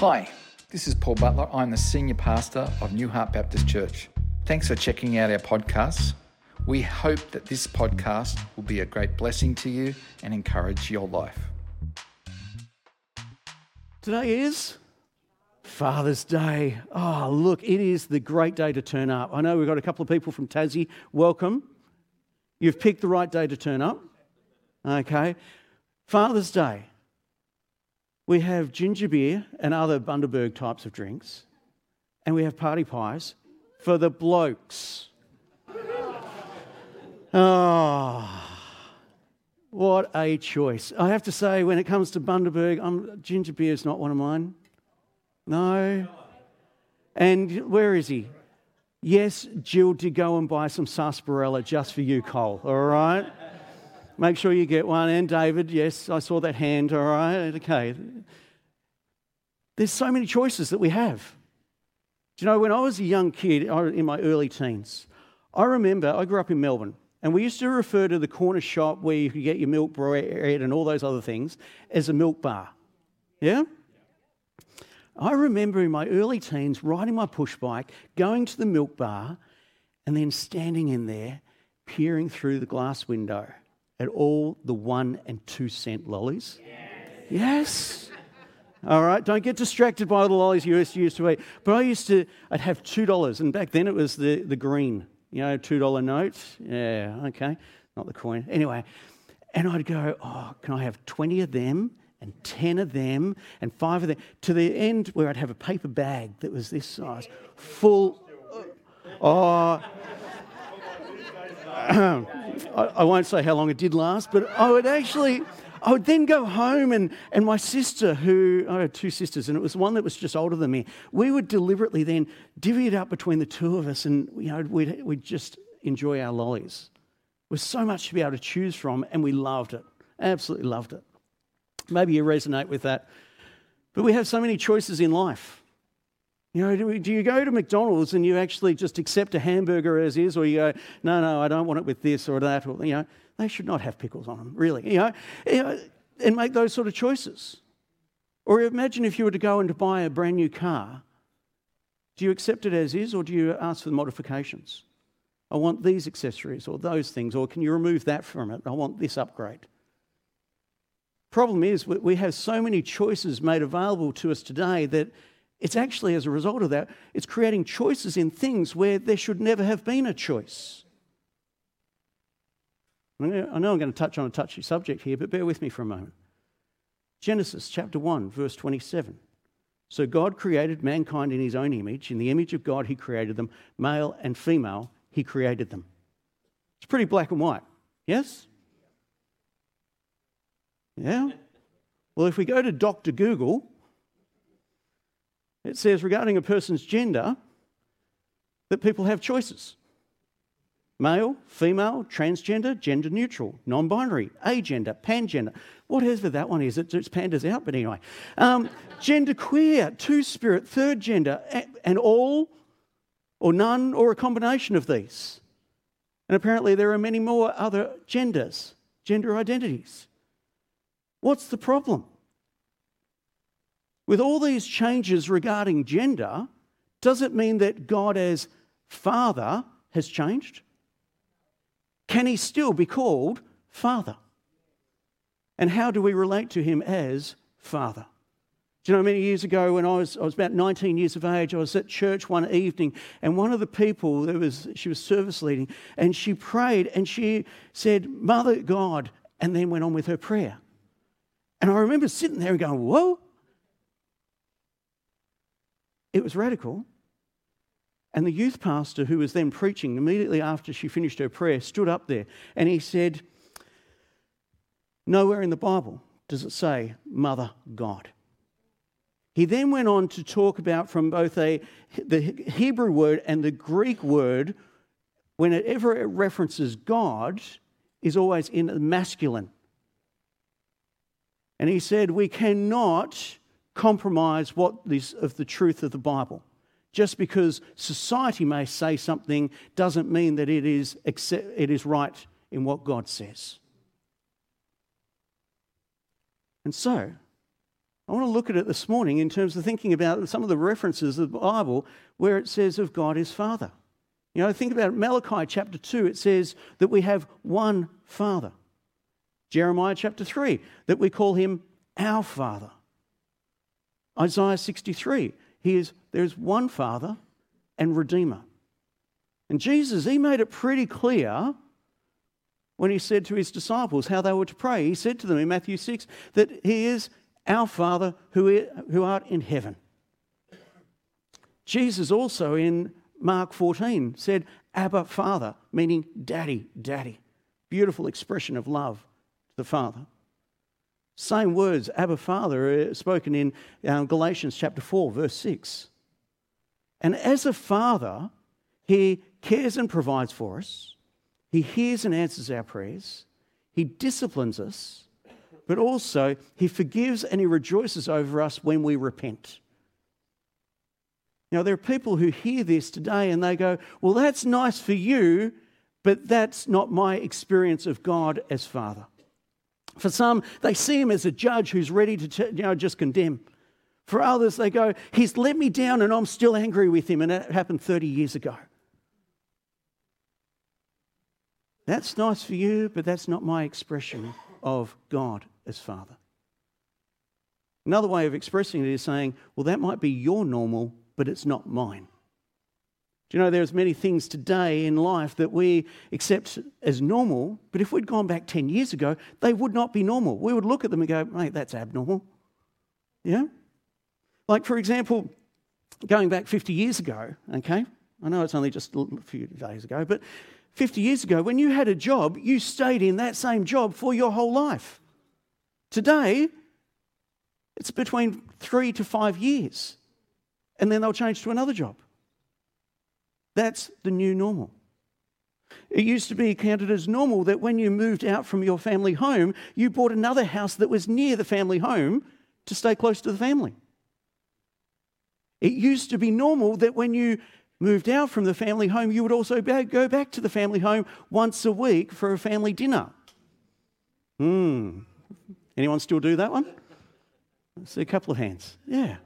Hi, this is Paul Butler. I'm the senior pastor of New Heart Baptist Church. Thanks for checking out our podcasts. We hope that this podcast will be a great blessing to you and encourage your life. Today is Father's Day. Oh, look, it is the great day to turn up. I know we've got a couple of people from Tassie. Welcome. You've picked the right day to turn up. Okay. Father's Day. We have ginger beer and other Bundaberg types of drinks, and we have party pies for the blokes. Oh, what a choice. I have to say, when it comes to Bundaberg, I'm, ginger beer is not one of mine. No. And where is he? Yes, Jill did go and buy some sarsaparilla just for you, Cole, all right? Make sure you get one. And David, yes, I saw that hand, all right? Okay. There's so many choices that we have. Do you know, when I was a young kid, in my early teens, I remember I grew up in Melbourne, and we used to refer to the corner shop where you could get your milk bread and all those other things as a milk bar. Yeah? I remember in my early teens riding my push bike, going to the milk bar, and then standing in there, peering through the glass window at all the one and two cent lollies? Yes. yes. All right, don't get distracted by all the lollies you used to, eat. But I used to, I'd have $2, and back then it was the, the green, you know, $2 note. Yeah, okay, not the coin. Anyway, and I'd go, oh, can I have 20 of them and 10 of them and five of them? To the end where I'd have a paper bag that was this size, full. Uh, oh, I, won't say how long it did last, but I would actually, I would then go home and, and my sister, who, I had two sisters, and it was one that was just older than me, we would deliberately then divvy it up between the two of us and, you know, we'd, we'd just enjoy our lollies. There was so much to be able to choose from, and we loved it. Absolutely loved it. Maybe you resonate with that. But we have so many choices in life. You know, do, do you go to McDonald's and you actually just accept a hamburger as is, or you go, no, no, I don't want it with this or that, or, you know, they should not have pickles on them, really, you know, you know and make those sort of choices. Or imagine if you were to go and to buy a brand new car. Do you accept it as is, or do you ask for the modifications? I want these accessories or those things, or can you remove that from it? I want this upgrade. Problem is, we have so many choices made available to us today that it's actually, as a result of that, it's creating choices in things where there should never have been a choice. I know I'm going to touch on a touchy subject here, but bear with me for a moment. Genesis chapter 1, verse 27. So God created mankind in his own image. In the image of God, he created them. Male and female, he created them. It's pretty black and white. Yes? Yeah? Well, if we go to Dr. Google, it says regarding a person's gender that people have choices male, female, transgender, gender neutral, non binary, agender, pangender, whatever that one is. It's, it's pandas out, but anyway. Um, gender queer, two spirit, third gender, and all or none or a combination of these. And apparently there are many more other genders, gender identities. What's the problem? With all these changes regarding gender, does it mean that God as Father has changed? Can he still be called Father? And how do we relate to him as Father? Do you know, many years ago when I was, I was about 19 years of age, I was at church one evening, and one of the people, there was, she was service leading, and she prayed and she said, Mother God, and then went on with her prayer. And I remember sitting there and going, Whoa, it was radical. And the youth pastor, who was then preaching immediately after she finished her prayer, stood up there and he said, Nowhere in the Bible does it say Mother God. He then went on to talk about from both a, the Hebrew word and the Greek word, whenever it references God, is always in the masculine. And he said, We cannot compromise what is of the truth of the Bible. Just because society may say something doesn't mean that it is, it is right in what God says. And so, I want to look at it this morning in terms of thinking about some of the references of the Bible where it says of God is Father. You know, think about Malachi chapter 2, it says that we have one Father. Jeremiah chapter 3, that we call him our Father. Isaiah 63, he is, there's one Father and Redeemer. And Jesus, he made it pretty clear when he said to his disciples how they were to pray. He said to them in Matthew 6 that he is our Father who, who art in heaven. Jesus also in Mark 14 said, Abba, Father, meaning daddy, daddy. Beautiful expression of love to the Father. Same words, Abba, Father, spoken in um, Galatians chapter 4, verse 6. And as a father, he cares and provides for us, he hears and answers our prayers, he disciplines us, but also he forgives and he rejoices over us when we repent. Now, there are people who hear this today and they go, Well, that's nice for you, but that's not my experience of God as Father. For some, they see him as a judge who's ready to you know, just condemn. For others, they go, He's let me down and I'm still angry with him, and that happened 30 years ago. That's nice for you, but that's not my expression of God as Father. Another way of expressing it is saying, Well, that might be your normal, but it's not mine. Do you know there's many things today in life that we accept as normal, but if we'd gone back 10 years ago, they would not be normal. We would look at them and go, mate, that's abnormal. Yeah? Like, for example, going back 50 years ago, okay? I know it's only just a few days ago, but 50 years ago, when you had a job, you stayed in that same job for your whole life. Today, it's between three to five years and then they'll change to another job. That's the new normal. It used to be counted as normal that when you moved out from your family home, you bought another house that was near the family home to stay close to the family. It used to be normal that when you moved out from the family home, you would also go back to the family home once a week for a family dinner. Hmm. Anyone still do that one? I see a couple of hands. Yeah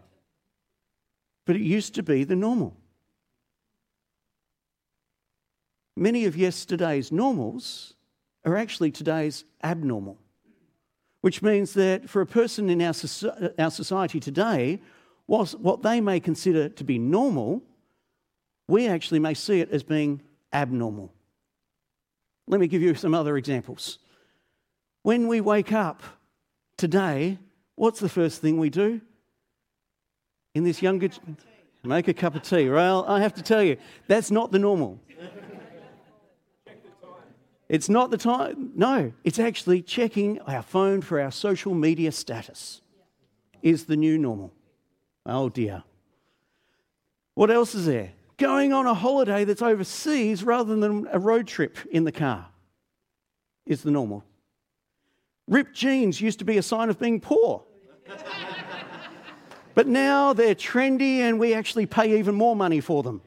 but it used to be the normal. Many of yesterday's normals are actually today's abnormal, which means that for a person in our, our society today, whilst what they may consider to be normal, we actually may see it as being abnormal. Let me give you some other examples. When we wake up today, what's the first thing we do? in this younger. Make a cup of tea. Well, I have to tell you, that's not the normal. It's not the time. No, it's actually checking our phone for our social media status, is the new normal. Oh dear. What else is there? Going on a holiday that's overseas rather than a road trip in the car is the normal. Ripped jeans used to be a sign of being poor. But now they're trendy and we actually pay even more money for them.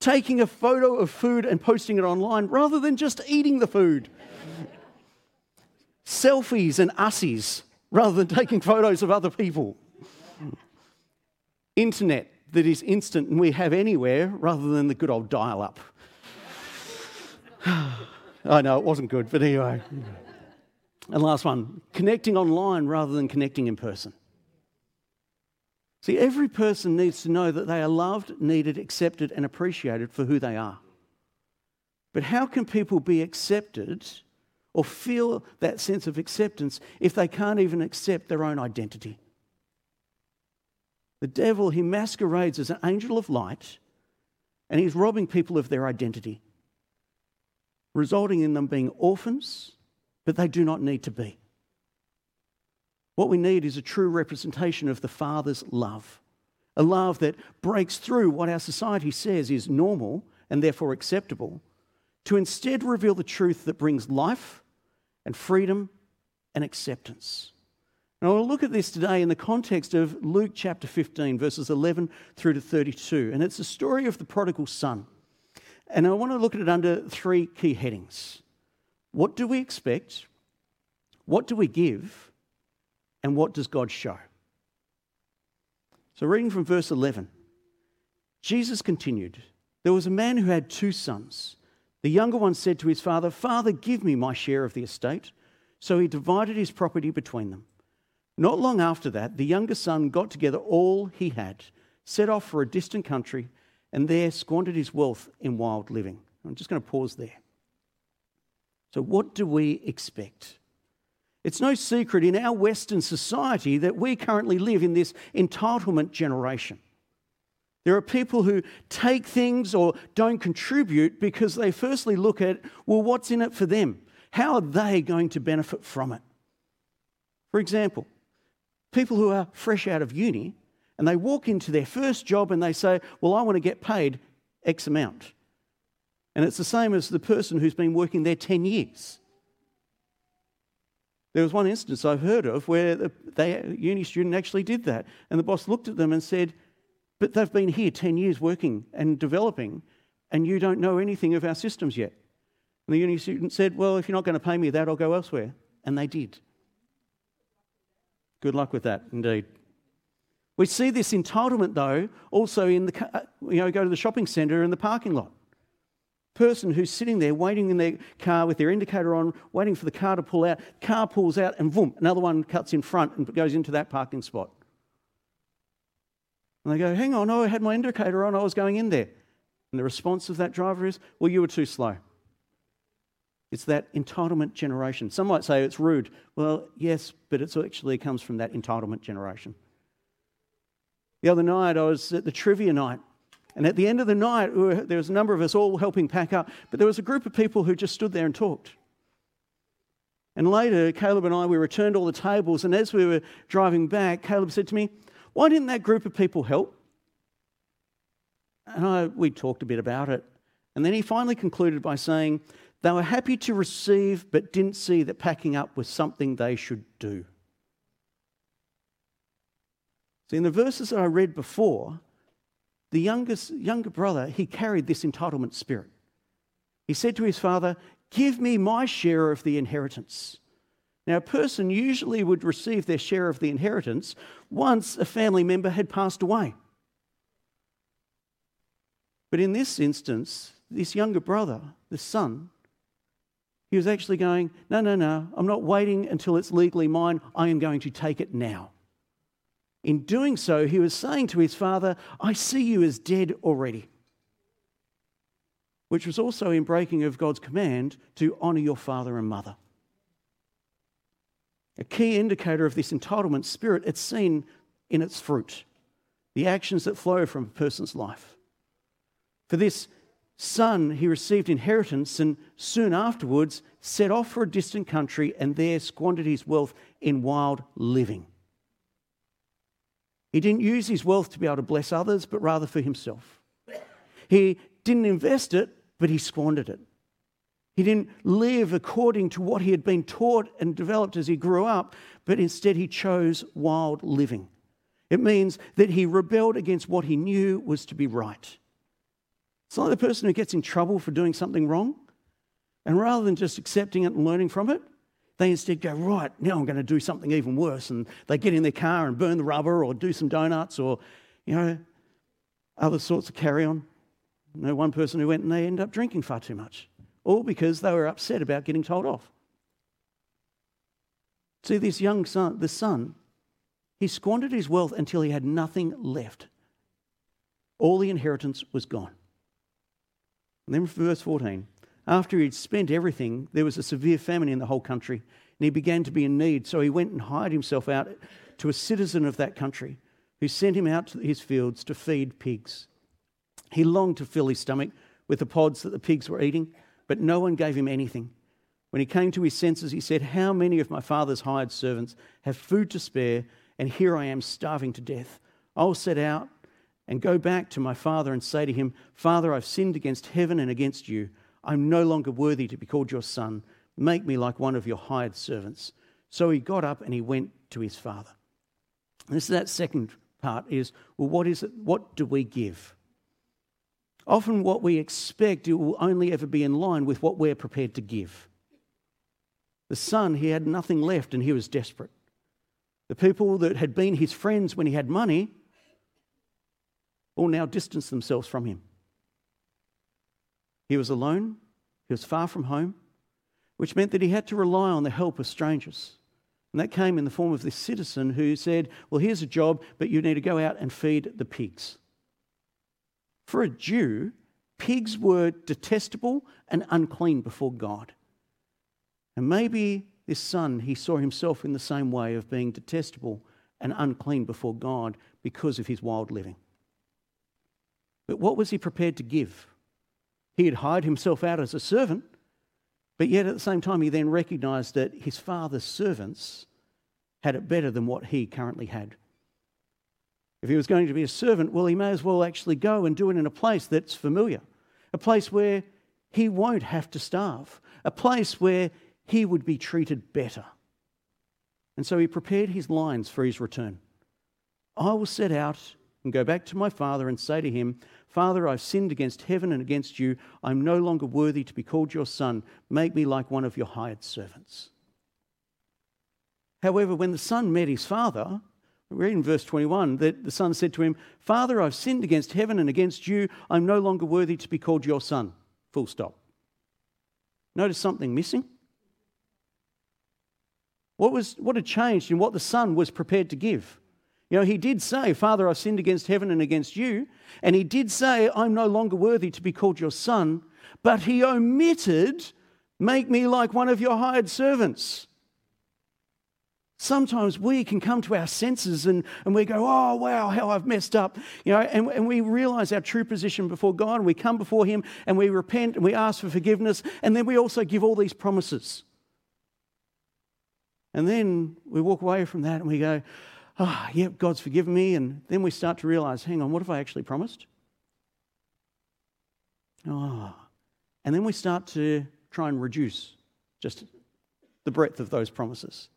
Taking a photo of food and posting it online rather than just eating the food. Selfies and ussies rather than taking photos of other people. Internet that is instant and we have anywhere rather than the good old dial up. I know it wasn't good, but anyway. And last one connecting online rather than connecting in person. See, every person needs to know that they are loved, needed, accepted, and appreciated for who they are. But how can people be accepted or feel that sense of acceptance if they can't even accept their own identity? The devil, he masquerades as an angel of light and he's robbing people of their identity, resulting in them being orphans, but they do not need to be. What we need is a true representation of the Father's love, a love that breaks through what our society says is normal and therefore acceptable, to instead reveal the truth that brings life and freedom and acceptance. Now, we'll look at this today in the context of Luke chapter 15, verses 11 through to 32. And it's the story of the prodigal son. And I want to look at it under three key headings What do we expect? What do we give? And what does God show? So, reading from verse 11, Jesus continued There was a man who had two sons. The younger one said to his father, Father, give me my share of the estate. So he divided his property between them. Not long after that, the younger son got together all he had, set off for a distant country, and there squandered his wealth in wild living. I'm just going to pause there. So, what do we expect? It's no secret in our Western society that we currently live in this entitlement generation. There are people who take things or don't contribute because they firstly look at, well, what's in it for them? How are they going to benefit from it? For example, people who are fresh out of uni and they walk into their first job and they say, well, I want to get paid X amount. And it's the same as the person who's been working there 10 years. There was one instance I've heard of where the they, uni student actually did that. And the boss looked at them and said, But they've been here 10 years working and developing, and you don't know anything of our systems yet. And the uni student said, Well, if you're not going to pay me that, I'll go elsewhere. And they did. Good luck with that, indeed. We see this entitlement, though, also in the, uh, you know, go to the shopping centre in the parking lot person who's sitting there waiting in their car with their indicator on, waiting for the car to pull out. Car pulls out, and boom, another one cuts in front and goes into that parking spot. And they go, Hang on, I had my indicator on, I was going in there. And the response of that driver is, Well, you were too slow. It's that entitlement generation. Some might say it's rude. Well, yes, but it actually comes from that entitlement generation. The other night, I was at the trivia night and at the end of the night, there was a number of us all helping pack up, but there was a group of people who just stood there and talked. And later, Caleb and I, we returned all the tables, and as we were driving back, Caleb said to me, Why didn't that group of people help? And I, we talked a bit about it. And then he finally concluded by saying, They were happy to receive, but didn't see that packing up was something they should do. See, in the verses that I read before, the youngest, younger brother, he carried this entitlement spirit. He said to his father, Give me my share of the inheritance. Now, a person usually would receive their share of the inheritance once a family member had passed away. But in this instance, this younger brother, the son, he was actually going, No, no, no, I'm not waiting until it's legally mine. I am going to take it now. In doing so, he was saying to his father, I see you as dead already. Which was also in breaking of God's command to honour your father and mother. A key indicator of this entitlement spirit, it's seen in its fruit, the actions that flow from a person's life. For this son, he received inheritance and soon afterwards set off for a distant country and there squandered his wealth in wild living. He didn't use his wealth to be able to bless others, but rather for himself. He didn't invest it, but he squandered it. He didn't live according to what he had been taught and developed as he grew up, but instead he chose wild living. It means that he rebelled against what he knew was to be right. It's like the person who gets in trouble for doing something wrong, and rather than just accepting it and learning from it, they instead go, right, now I'm going to do something even worse. And they get in their car and burn the rubber or do some donuts or, you know, other sorts of carry on. I know one person who went and they ended up drinking far too much, all because they were upset about getting told off. See, this young son, the son, he squandered his wealth until he had nothing left. All the inheritance was gone. And then verse 14 after he'd spent everything, there was a severe famine in the whole country, and he began to be in need. So he went and hired himself out to a citizen of that country who sent him out to his fields to feed pigs. He longed to fill his stomach with the pods that the pigs were eating, but no one gave him anything. When he came to his senses, he said, How many of my father's hired servants have food to spare, and here I am starving to death? I'll set out and go back to my father and say to him, Father, I've sinned against heaven and against you. I'm no longer worthy to be called your son. Make me like one of your hired servants. So he got up and he went to his father. And this is that second part is well, what is it? What do we give? Often, what we expect it will only ever be in line with what we're prepared to give. The son, he had nothing left and he was desperate. The people that had been his friends when he had money all now distanced themselves from him. He was alone, he was far from home, which meant that he had to rely on the help of strangers. And that came in the form of this citizen who said, Well, here's a job, but you need to go out and feed the pigs. For a Jew, pigs were detestable and unclean before God. And maybe this son, he saw himself in the same way of being detestable and unclean before God because of his wild living. But what was he prepared to give? He had hired himself out as a servant, but yet at the same time, he then recognized that his father's servants had it better than what he currently had. If he was going to be a servant, well, he may as well actually go and do it in a place that's familiar, a place where he won't have to starve, a place where he would be treated better. And so he prepared his lines for his return. I will set out and go back to my father and say to him, Father, I've sinned against heaven and against you. I'm no longer worthy to be called your son. Make me like one of your hired servants. However, when the son met his father, we read in verse 21 that the son said to him, Father, I've sinned against heaven and against you. I'm no longer worthy to be called your son. Full stop. Notice something missing? What, was, what had changed in what the son was prepared to give? You know, he did say, Father, I've sinned against heaven and against you. And he did say, I'm no longer worthy to be called your son. But he omitted, Make me like one of your hired servants. Sometimes we can come to our senses and, and we go, oh, wow, how I've messed up. You know, and, and we realize our true position before God and we come before Him and we repent and we ask for forgiveness and then we also give all these promises. And then we walk away from that and we go, oh, yep, God's forgiven me. And then we start to realize, hang on, what have I actually promised? Oh. And then we start to try and reduce just the breadth of those promises.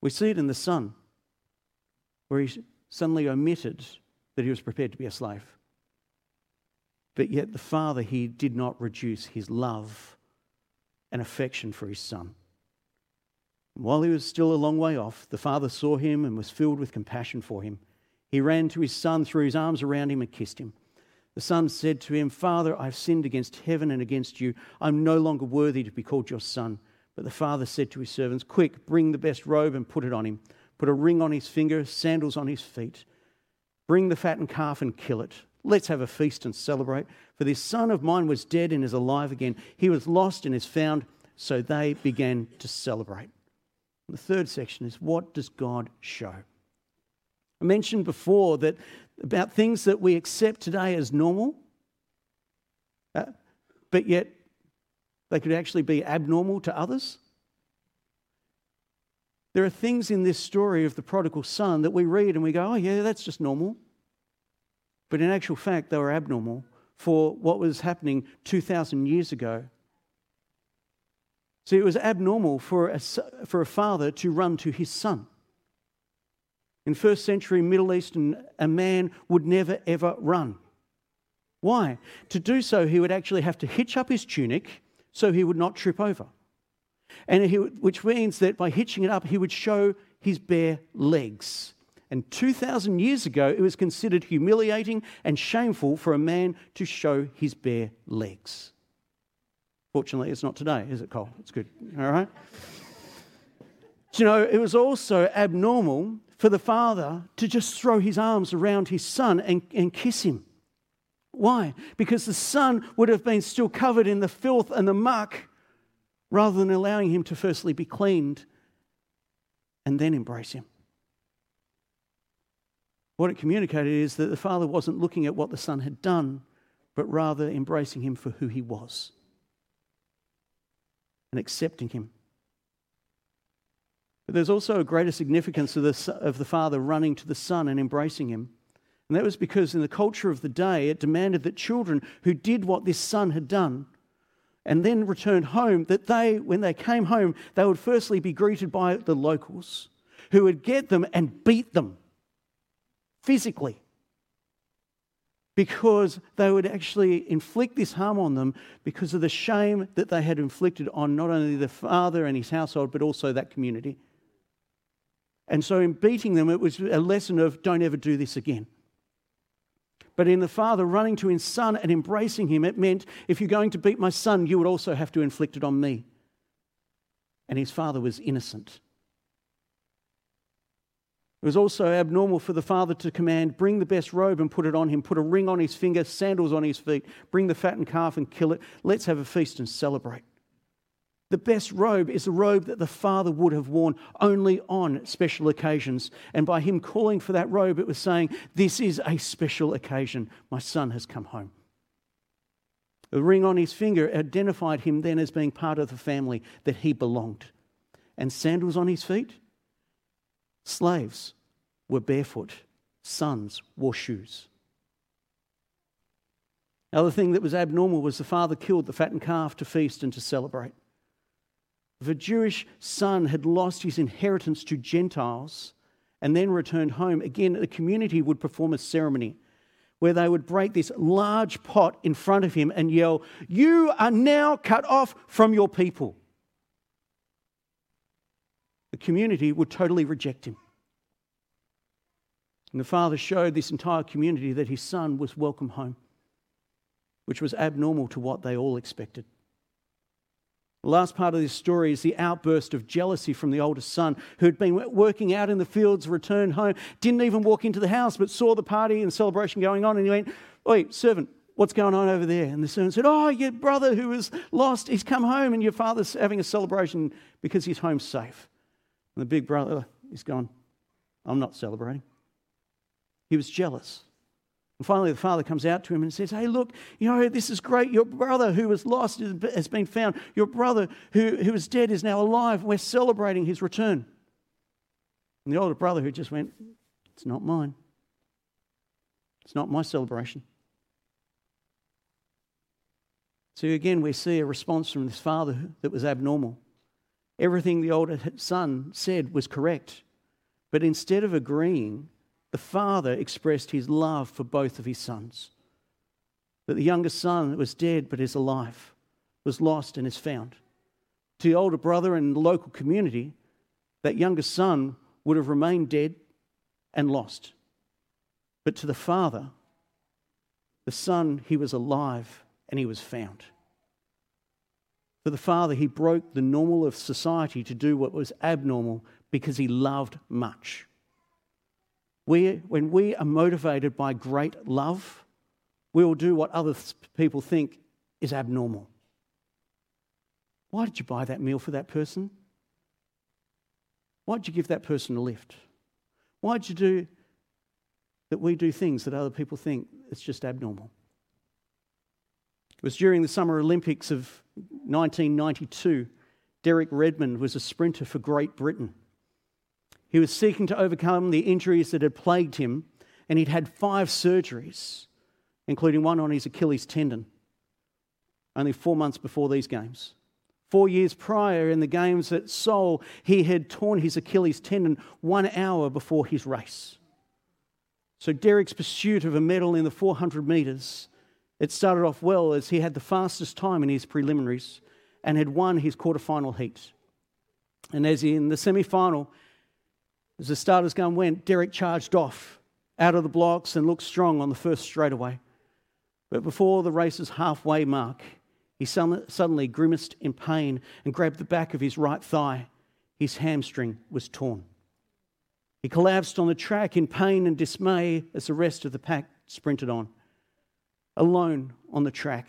We see it in the son, where he suddenly omitted that he was prepared to be a slave. But yet, the father, he did not reduce his love and affection for his son. While he was still a long way off, the father saw him and was filled with compassion for him. He ran to his son, threw his arms around him, and kissed him. The son said to him, Father, I've sinned against heaven and against you. I'm no longer worthy to be called your son. But the father said to his servants, Quick, bring the best robe and put it on him. Put a ring on his finger, sandals on his feet. Bring the fattened calf and kill it. Let's have a feast and celebrate. For this son of mine was dead and is alive again. He was lost and is found. So they began to celebrate. The third section is what does God show? I mentioned before that about things that we accept today as normal, uh, but yet they could actually be abnormal to others. There are things in this story of the prodigal son that we read and we go, oh, yeah, that's just normal. But in actual fact, they were abnormal for what was happening 2,000 years ago. See, it was abnormal for a, for a father to run to his son. In first century Middle Eastern, a man would never ever run. Why? To do so, he would actually have to hitch up his tunic so he would not trip over. And he, which means that by hitching it up, he would show his bare legs. And 2,000 years ago, it was considered humiliating and shameful for a man to show his bare legs. Fortunately, it's not today, is it, Cole? It's good. All right? you know, it was also abnormal for the father to just throw his arms around his son and, and kiss him. Why? Because the son would have been still covered in the filth and the muck rather than allowing him to firstly be cleaned and then embrace him. What it communicated is that the father wasn't looking at what the son had done, but rather embracing him for who he was and accepting him. But there's also a greater significance of the, of the father running to the son and embracing him. And that was because in the culture of the day, it demanded that children who did what this son had done and then returned home, that they, when they came home, they would firstly be greeted by the locals who would get them and beat them physically because they would actually inflict this harm on them because of the shame that they had inflicted on not only the father and his household, but also that community. And so, in beating them, it was a lesson of don't ever do this again. But in the father running to his son and embracing him, it meant if you're going to beat my son, you would also have to inflict it on me. And his father was innocent. It was also abnormal for the father to command, Bring the best robe and put it on him, put a ring on his finger, sandals on his feet, bring the fattened calf and kill it. Let's have a feast and celebrate. The best robe is the robe that the father would have worn only on special occasions. And by him calling for that robe, it was saying, This is a special occasion. My son has come home. The ring on his finger identified him then as being part of the family that he belonged. And sandals on his feet? Slaves were barefoot, sons wore shoes. Another thing that was abnormal was the father killed the fattened calf to feast and to celebrate. If a Jewish son had lost his inheritance to Gentiles and then returned home, again, the community would perform a ceremony where they would break this large pot in front of him and yell, You are now cut off from your people. The community would totally reject him. And the father showed this entire community that his son was welcome home, which was abnormal to what they all expected. The last part of this story is the outburst of jealousy from the oldest son who had been working out in the fields, returned home, didn't even walk into the house, but saw the party and celebration going on. And he went, Oi, servant, what's going on over there? And the servant said, Oh, your brother who was lost, he's come home, and your father's having a celebration because he's home safe. And the big brother uh, is gone, I'm not celebrating. He was jealous. And finally, the father comes out to him and says, Hey, look, you know, this is great. Your brother who was lost has been found. Your brother who, who was dead is now alive. We're celebrating his return. And the older brother who just went, It's not mine. It's not my celebration. So again, we see a response from this father that was abnormal. Everything the older son said was correct. But instead of agreeing, the father expressed his love for both of his sons. That the younger son was dead but is alive, was lost and is found. To the older brother and the local community, that younger son would have remained dead and lost. But to the father, the son, he was alive and he was found. For the father, he broke the normal of society to do what was abnormal because he loved much. We, when we are motivated by great love, we will do what other people think is abnormal. Why did you buy that meal for that person? Why did you give that person a lift? Why did you do that we do things that other people think it's just abnormal? It was during the Summer Olympics of 1992. Derek Redmond was a sprinter for Great Britain. He was seeking to overcome the injuries that had plagued him, and he'd had five surgeries, including one on his Achilles tendon, only four months before these games. Four years prior, in the games at Seoul, he had torn his Achilles tendon one hour before his race. So Derek's pursuit of a medal in the 400 metres, it started off well as he had the fastest time in his preliminaries and had won his quarterfinal heat. And as in the semi final, as the starter's gun went, Derek charged off out of the blocks and looked strong on the first straightaway. But before the race's halfway mark, he suddenly grimaced in pain and grabbed the back of his right thigh. His hamstring was torn. He collapsed on the track in pain and dismay as the rest of the pack sprinted on. Alone on the track,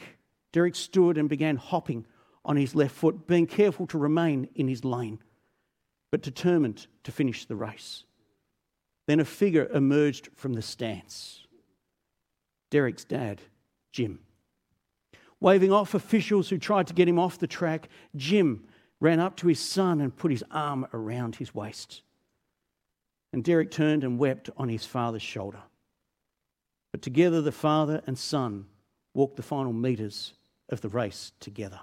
Derek stood and began hopping on his left foot, being careful to remain in his lane but determined to finish the race. Then a figure emerged from the stance Derek's dad, Jim. Waving off officials who tried to get him off the track, Jim ran up to his son and put his arm around his waist. And Derek turned and wept on his father's shoulder. But together, the father and son walked the final metres of the race together.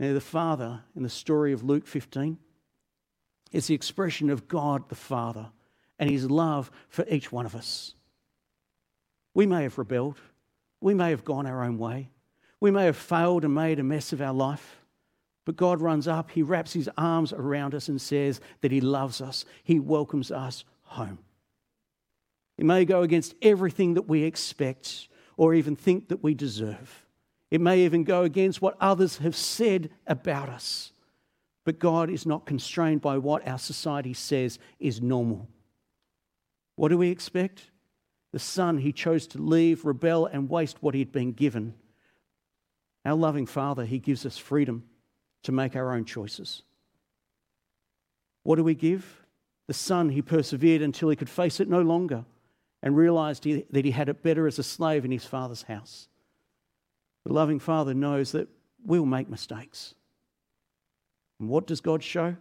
Now, the Father in the story of Luke 15 is the expression of God the Father and his love for each one of us. We may have rebelled, we may have gone our own way, we may have failed and made a mess of our life, But God runs up, He wraps His arms around us and says that He loves us. He welcomes us home. It may go against everything that we expect or even think that we deserve. It may even go against what others have said about us. But God is not constrained by what our society says is normal. What do we expect? The son he chose to leave, rebel, and waste what he'd been given. Our loving Father, he gives us freedom to make our own choices. What do we give? The son, he persevered until he could face it no longer and realized he, that he had it better as a slave in his father's house. The loving father knows that we'll make mistakes. And what does God show?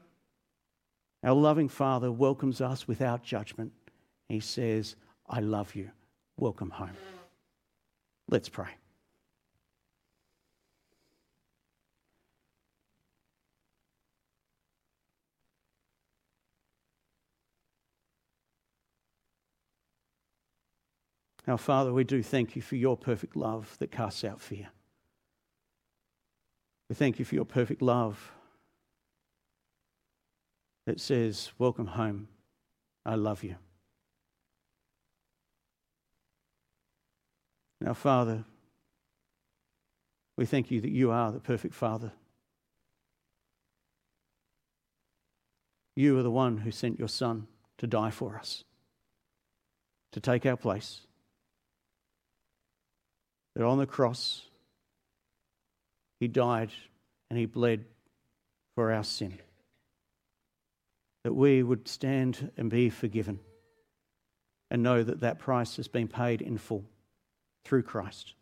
Our loving father welcomes us without judgment. He says, I love you. Welcome home. Let's pray. Our Father, we do thank you for your perfect love that casts out fear. We thank you for your perfect love that says, Welcome home. I love you. Now, Father, we thank you that you are the perfect Father. You are the one who sent your Son to die for us, to take our place that on the cross, He died and He bled for our sin. That we would stand and be forgiven and know that that price has been paid in full through Christ.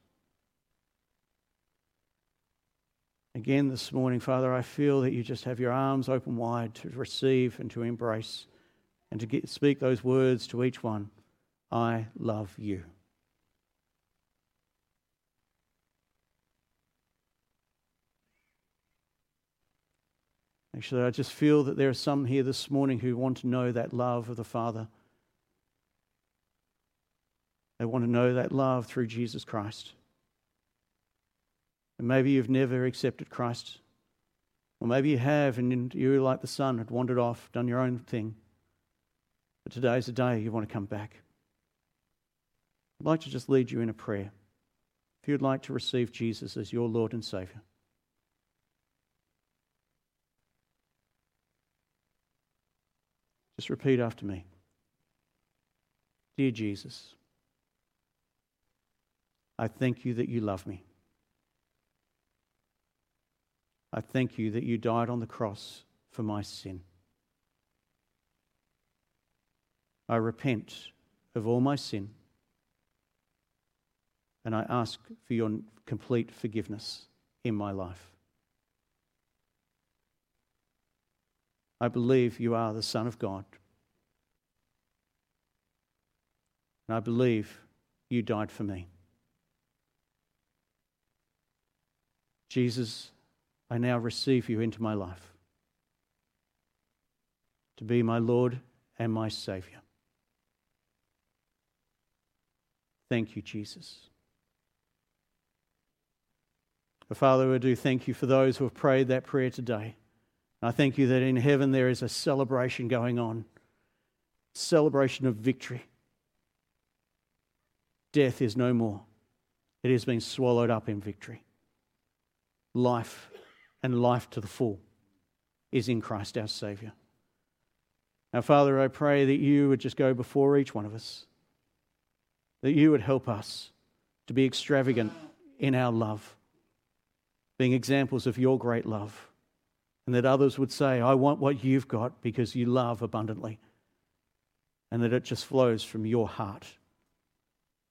Again, this morning, Father, I feel that you just have your arms open wide to receive and to embrace and to get, speak those words to each one I love you. Actually, I just feel that there are some here this morning who want to know that love of the Father. They want to know that love through Jesus Christ. And maybe you've never accepted Christ. Or maybe you have, and you, like the son, had wandered off, done your own thing. But today's the day you want to come back. I'd like to just lead you in a prayer. If you'd like to receive Jesus as your Lord and Savior. Just repeat after me. Dear Jesus, I thank you that you love me. I thank you that you died on the cross for my sin. I repent of all my sin and I ask for your complete forgiveness in my life. I believe you are the Son of God. And I believe you died for me. Jesus, I now receive you into my life to be my Lord and my Savior. Thank you, Jesus. Father, I do thank you for those who have prayed that prayer today. I thank you that in heaven there is a celebration going on, celebration of victory. Death is no more. It has been swallowed up in victory. Life and life to the full is in Christ our Saviour. Now, Father, I pray that you would just go before each one of us, that you would help us to be extravagant in our love, being examples of your great love and that others would say, I want what you've got because you love abundantly, and that it just flows from your heart.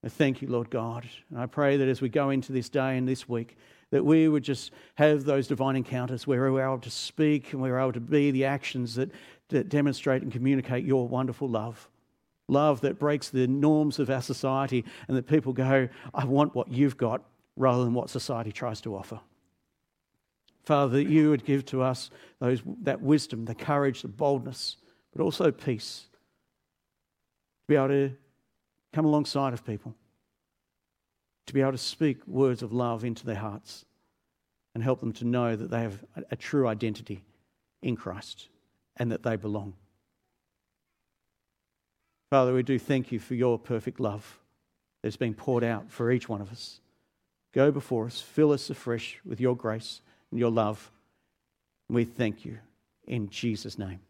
I thank you, Lord God. And I pray that as we go into this day and this week, that we would just have those divine encounters where we're able to speak and we're able to be the actions that, that demonstrate and communicate your wonderful love. Love that breaks the norms of our society and that people go, I want what you've got rather than what society tries to offer. Father, that you would give to us those, that wisdom, the courage, the boldness, but also peace to be able to come alongside of people, to be able to speak words of love into their hearts, and help them to know that they have a, true identity in Christ and that they belong. Father, we do thank you for your perfect love that's been poured out for each one of us. Go before us, fill us afresh with your grace your love. We thank you in Jesus' name.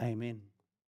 Amen.